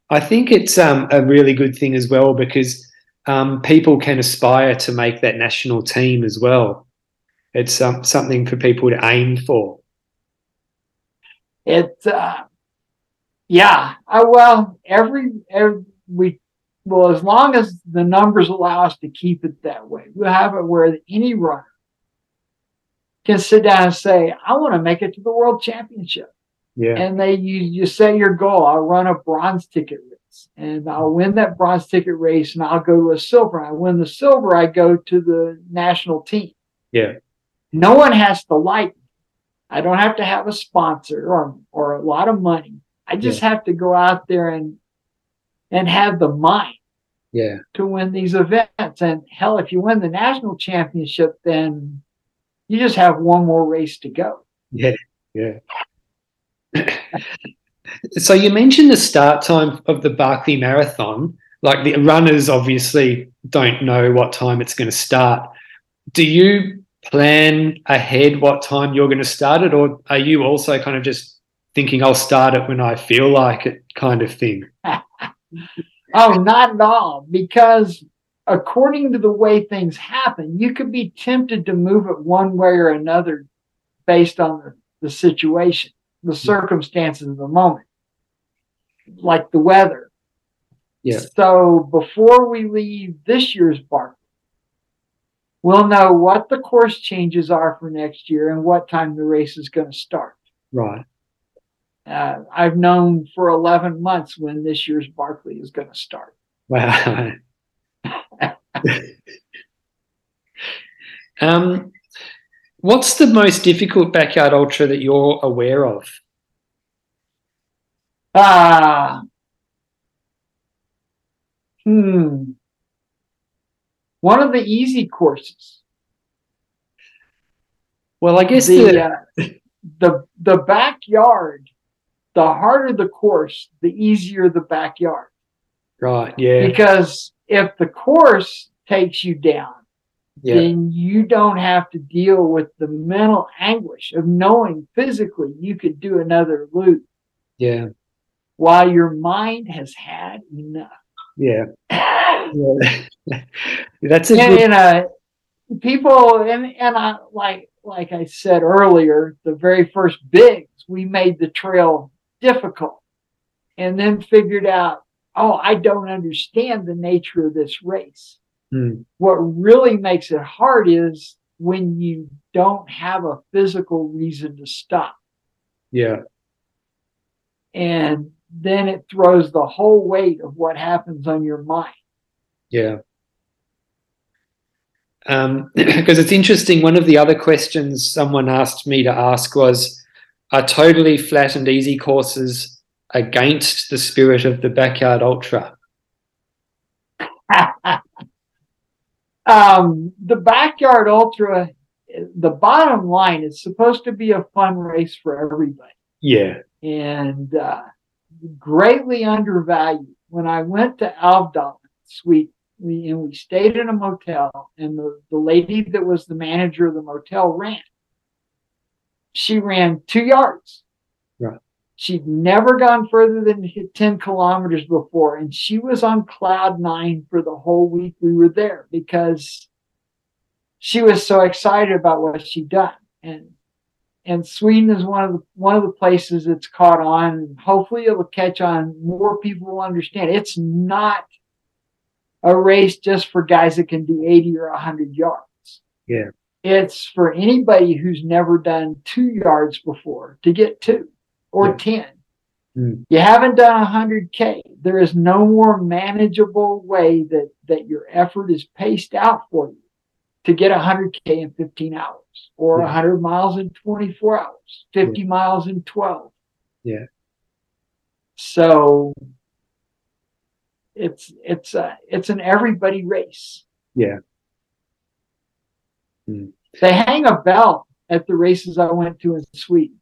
I think it's um, a really good thing as well because um, people can aspire to make that national team as well. It's um, something for people to aim for. It, uh, yeah, uh, well, every, every, we, well, as long as the numbers allow us to keep it that way, we'll have it where any runner can sit down and say, I want to make it to the world championship. Yeah. And they, you, you say your goal, I'll run a bronze ticket race and I'll win that bronze ticket race and I'll go to a silver. I win the silver, I go to the national team. Yeah. No one has to like me. I don't have to have a sponsor or or a lot of money. I just have to go out there and and have the mind Yeah. to win these events. And hell, if you win the national championship, then you just have one more race to go. Yeah. Yeah. so you mentioned the start time of the Barkley Marathon. Like the runners obviously don't know what time it's going to start. Do you plan ahead what time you're going to start it, or are you also kind of just thinking I'll start it when I feel like it kind of thing. oh, not at all. Because according to the way things happen, you could be tempted to move it one way or another based on the, the situation, the hmm. circumstances of the moment, like the weather. Yeah. So before we leave this year's Barkley, we'll know what the course changes are for next year and what time the race is going to start. Right. Uh, I've known for 11 months when this year's Barkley is going to start. Wow. um, what's the most difficult backyard ultra that you're aware of? Ah. Uh, hmm. One of the easy courses. Well, I guess the the, uh, the the backyard, the harder the course, the easier the backyard. Right. Yeah. Because if the course takes you down, yeah. then you don't have to deal with the mental anguish of knowing physically you could do another loop. Yeah. While your mind has had enough. Yeah. yeah. That's a and, good... and uh, people and and I like like I said earlier, the very first bigs we made the trail difficult, and then figured out, oh, I don't understand the nature of this race. Hmm. What really makes it hard is when you don't have a physical reason to stop. Yeah. And then it throws the whole weight of what happens on your mind. Yeah. Um, because it's interesting. One of the other questions someone asked me to ask was Are totally flat and easy courses against the spirit of the backyard ultra? um, the backyard ultra, the bottom line is supposed to be a fun race for everybody. Yeah. And uh, greatly undervalued. When I went to Alvdal, Sweden, we and we stayed in a motel, and the, the lady that was the manager of the motel ran. She ran two yards. Right. She'd never gone further than 10 kilometers before, and she was on cloud nine for the whole week we were there because she was so excited about what she'd done. And and Sweden is one of the one of the places that's caught on. Hopefully, it'll catch on. More people will understand. It's not a race just for guys that can do 80 or 100 yards. Yeah. It's for anybody who's never done two yards before to get two or Yeah. 10. Mm. You haven't done 100K. There is no more manageable way that, that your effort is paced out for you to get 100K in 15 hours or Yeah. 100 miles in 24 hours, 50 miles in 12. Yeah. So it's it's a it's an everybody race. Yeah. Mm. They hang a bell at the races I went to in Sweden,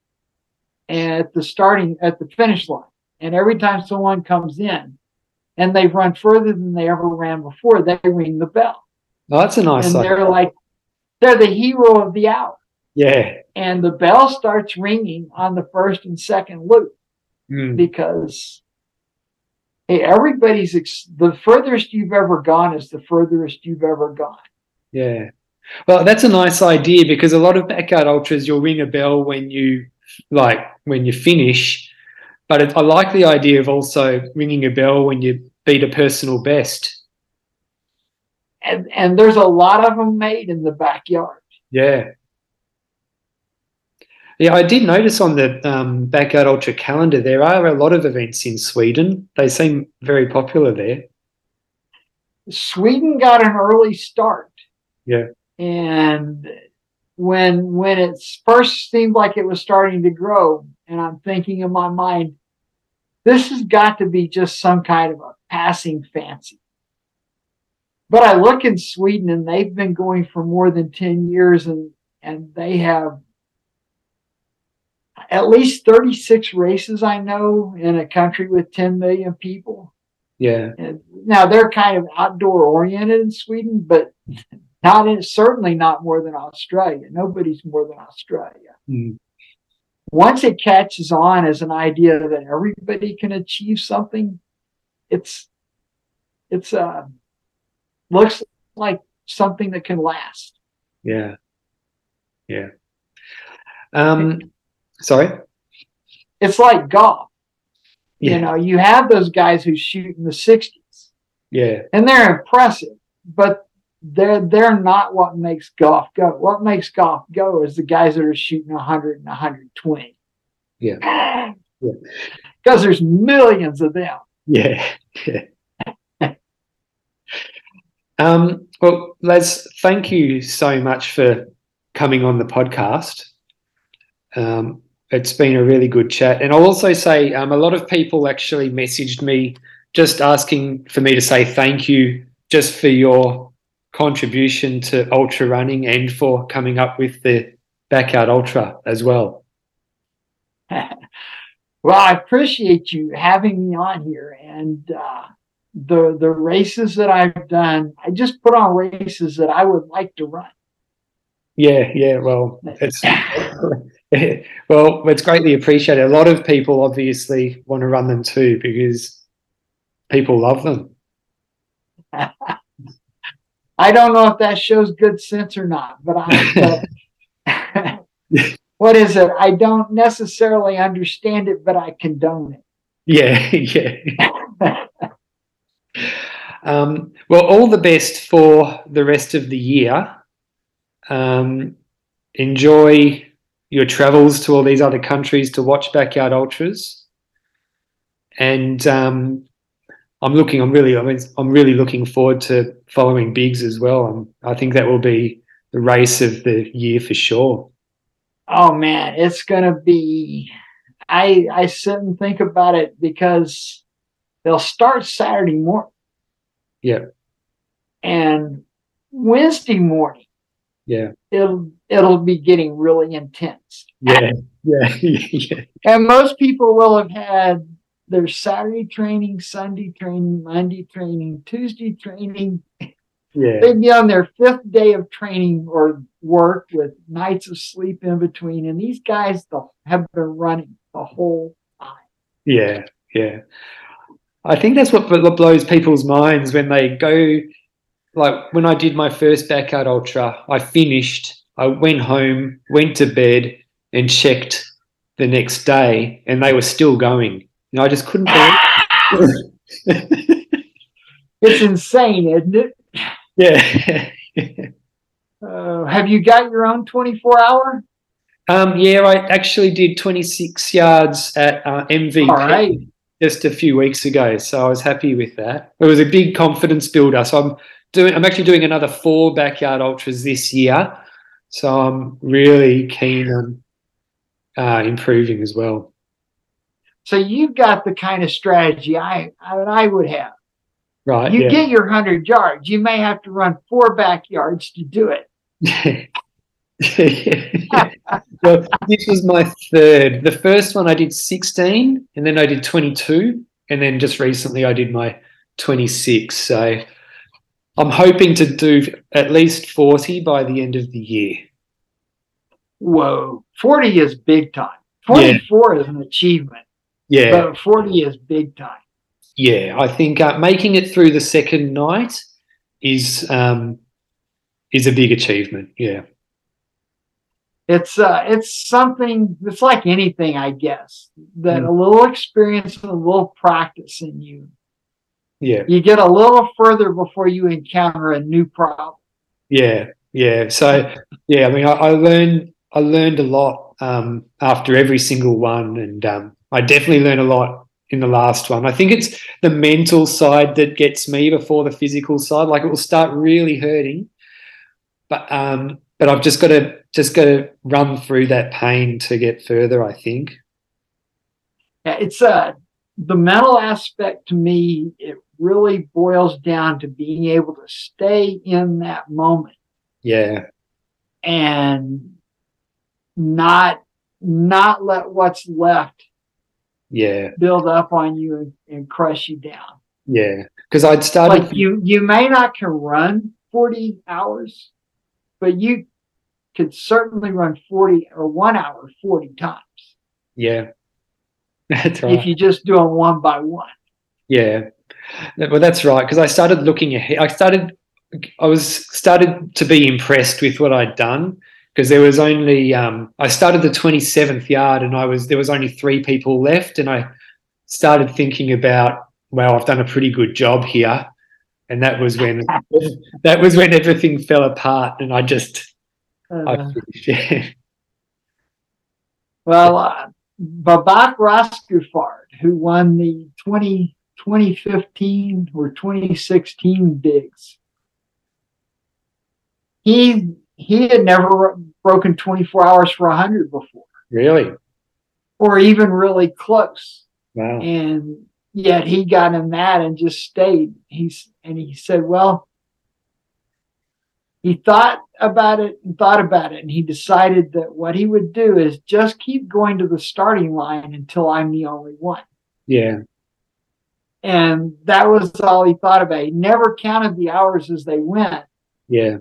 and at the starting at the finish line. And every time someone comes in, and they've run further than they ever ran before, they ring the bell, Oh, that's a nice and they're like, they're the hero of the hour. Yeah. And the bell starts ringing on the first and second loop. Mm. because hey, everybody's ex- the furthest you've ever gone is the furthest you've ever gone. Yeah. Well, that's a nice idea because a lot of backyard ultras, you'll ring a bell when you like when you finish, but it, I like the idea of also ringing a bell when you beat a personal best. And and there's a lot of them made in the backyard. Yeah. Yeah, I did notice on the um, Backyard Ultra calendar there are a lot of events in Sweden. They seem very popular there. Sweden got an early start. Yeah. And when when it first seemed like it was starting to grow, and I'm thinking in my mind, this has got to be just some kind of a passing fancy. But I look in Sweden and they've been going for more than 10 years and and they have at least 36 races I know in a country with 10 million people. Yeah. And now they're kind of outdoor oriented in Sweden, but not in, certainly not more than Australia. Nobody's more than Australia. Mm. once it catches on as an idea that everybody can achieve something, it's it's uh looks like something that can last. Yeah. Yeah. Um sorry. It's like golf. Yeah. You know, you have those guys who shoot in the 60s Yeah. and they're impressive, but they're they're not what makes golf go. What makes golf go is the guys that are shooting 100 and 120. Yeah. Yeah. Because there's millions of them. Yeah. Yeah. um, well, Laz, thank you so much for coming on the podcast. Um, it's been a really good chat. And I'll also say um, a lot of people actually messaged me just asking for me to say thank you just for your contribution to ultra running and for coming up with the backyard ultra as well. well, I appreciate you having me on here and uh, the the races that I've done. I just put on races that I would like to run. Yeah, yeah. Well, it's well, it's greatly appreciated. A lot of people obviously want to run them too because people love them. I don't know if that shows good sense or not, but I. But what is it? I don't necessarily understand it, but I condone it. Yeah, yeah. um, well, all the best for the rest of the year. Um, enjoy your travels to all these other countries to watch backyard ultras, and um, I'm looking. I'm really. I mean, I'm really looking forward to following Bigs as well. Um, I think that will be the race of the year for sure. Oh man, it's gonna be. I I sit and think about it because they'll start Saturday morning. Yeah. And Wednesday morning. Yeah. It'll it'll be getting really intense. Yeah. Yeah. yeah. And most people will have had their Saturday training, Sunday training, Monday training, Tuesday training. Yeah. They'd be on their fifth day of training or work with nights of sleep in between. And these guys have been running the whole time. Yeah. Yeah. I think that's what blows people's minds when they go. Like when I did my first backyard ultra, I finished, I went home, went to bed, and checked the next day, and they were still going. I just couldn't believe it's insane, isn't it? Yeah. uh, have you got your own 24 hour? Um, yeah, I actually did 26 yards at uh, MVP right. just a few weeks ago, so I was happy with that. It was a big confidence builder. So I'm doing. I'm actually doing another four backyard ultras this year, so I'm really keen on uh, improving as well. So you've got the kind of strategy I I, I would have. Right. You yeah. get your hundred yards. You may have to run four backyards to do it. well, this was my third. The first one I did 16, and then I did 22, and then just recently I did my 26. So I'm hoping to do at least 40 by the end of the year. Whoa, 40 is big time. 44 yeah. is an achievement. Yeah. But 40 is big time. Yeah, I think uh, making it through the second night is um, is a big achievement. Yeah, it's uh, it's something. It's like anything, I guess. That mm. a little experience and a little practice in you. Yeah, you get a little further before you encounter a new problem. Yeah, yeah. So yeah, I mean, I, I learned I learned a lot um, after every single one, and um, I definitely learned a lot in the last one. I think it's the mental side that gets me before the physical side. Like it will start really hurting, but um, but I've just got to just got to run through that pain to get further. I think. Yeah, it's uh the mental aspect to me. It really boils down to being able to stay in that moment. Yeah. And not not let what's left yeah build up on you and, and crush you down yeah because i'd started like you you may not can run 40 hours but you could certainly run 40 or one hour 40 times Yeah. That's right. if you just do them one by one. Yeah. Well, that's right. Because I started looking ahead. I started, I was started to be impressed with what I'd done because there was only, um, I started the 27th yard and I was, there was only three people left. And I started thinking about, well, I've done a pretty good job here. And that was when, that was when everything fell apart and I just, I Uh, finished. Yeah. well, uh, Babak Raskufard, who won the 20, 2015 or 2016 Bigs, he he had never broken 24 hours for 100 before, Really? or even really close. Wow. and yet he got in that and just stayed. He's and he said, well, he thought about it and thought about it, and he decided that what he would do is just keep going to the starting line until I'm the only one. Yeah. And that was all he thought about. He never counted the hours as they went. Yeah.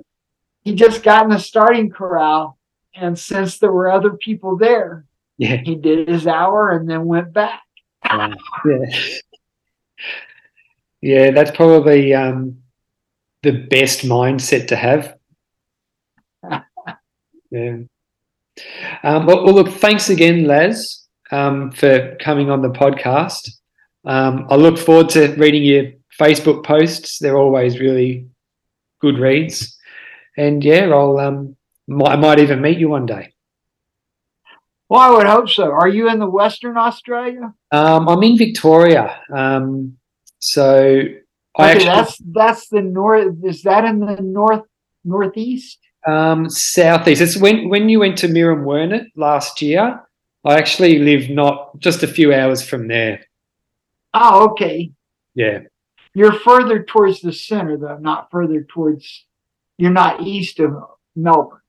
He just got in the starting corral, and since there were other people there, Yeah. he did his hour and then went back. Wow. Yeah. Yeah, that's probably um, the best mindset to have. Yeah. Um, well, well, look, thanks again, Laz, um, for coming on the podcast. Um, I look forward to reading your Facebook posts. They're always really good reads. And yeah, I'll um, might, I might even meet you one day. Well, I would hope so. Are you in the Western Australia? Um, I'm in Victoria, um, so I Okay, actually that's that's the north. Is that in the north northeast? um, southeast. It's when when you went to Miram Wernit last year. I actually live not just a few hours from there. Oh, okay. Yeah, You're further towards the center, though, not further towards. You're not east of Melbourne.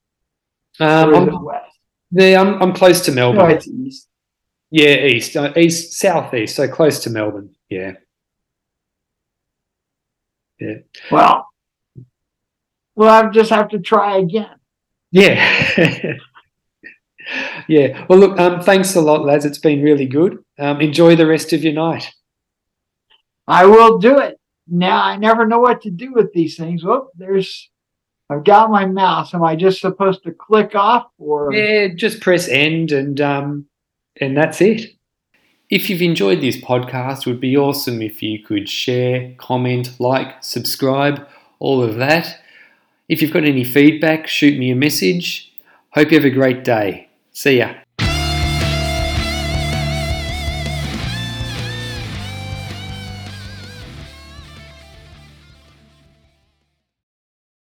um, I'm, west? there, I'm I'm close to No, Melbourne. it's east. yeah, east, uh, east, southeast, so close to Melbourne. Yeah, Yeah. Well, well, I just have to try again. yeah, yeah. Well, look, um, thanks a lot, Laz. It's been really good. Um, enjoy the rest of your night. I will do it. Now I never know what to do with these things. Well, there's. I've got my mouse. Am I just supposed to click off or? Yeah, just press end and um, and that's it. If you've enjoyed this podcast, it would be awesome if you could share, comment, like, subscribe, all of that. If you've got any feedback, shoot me a message. Hope you have a great day. See ya.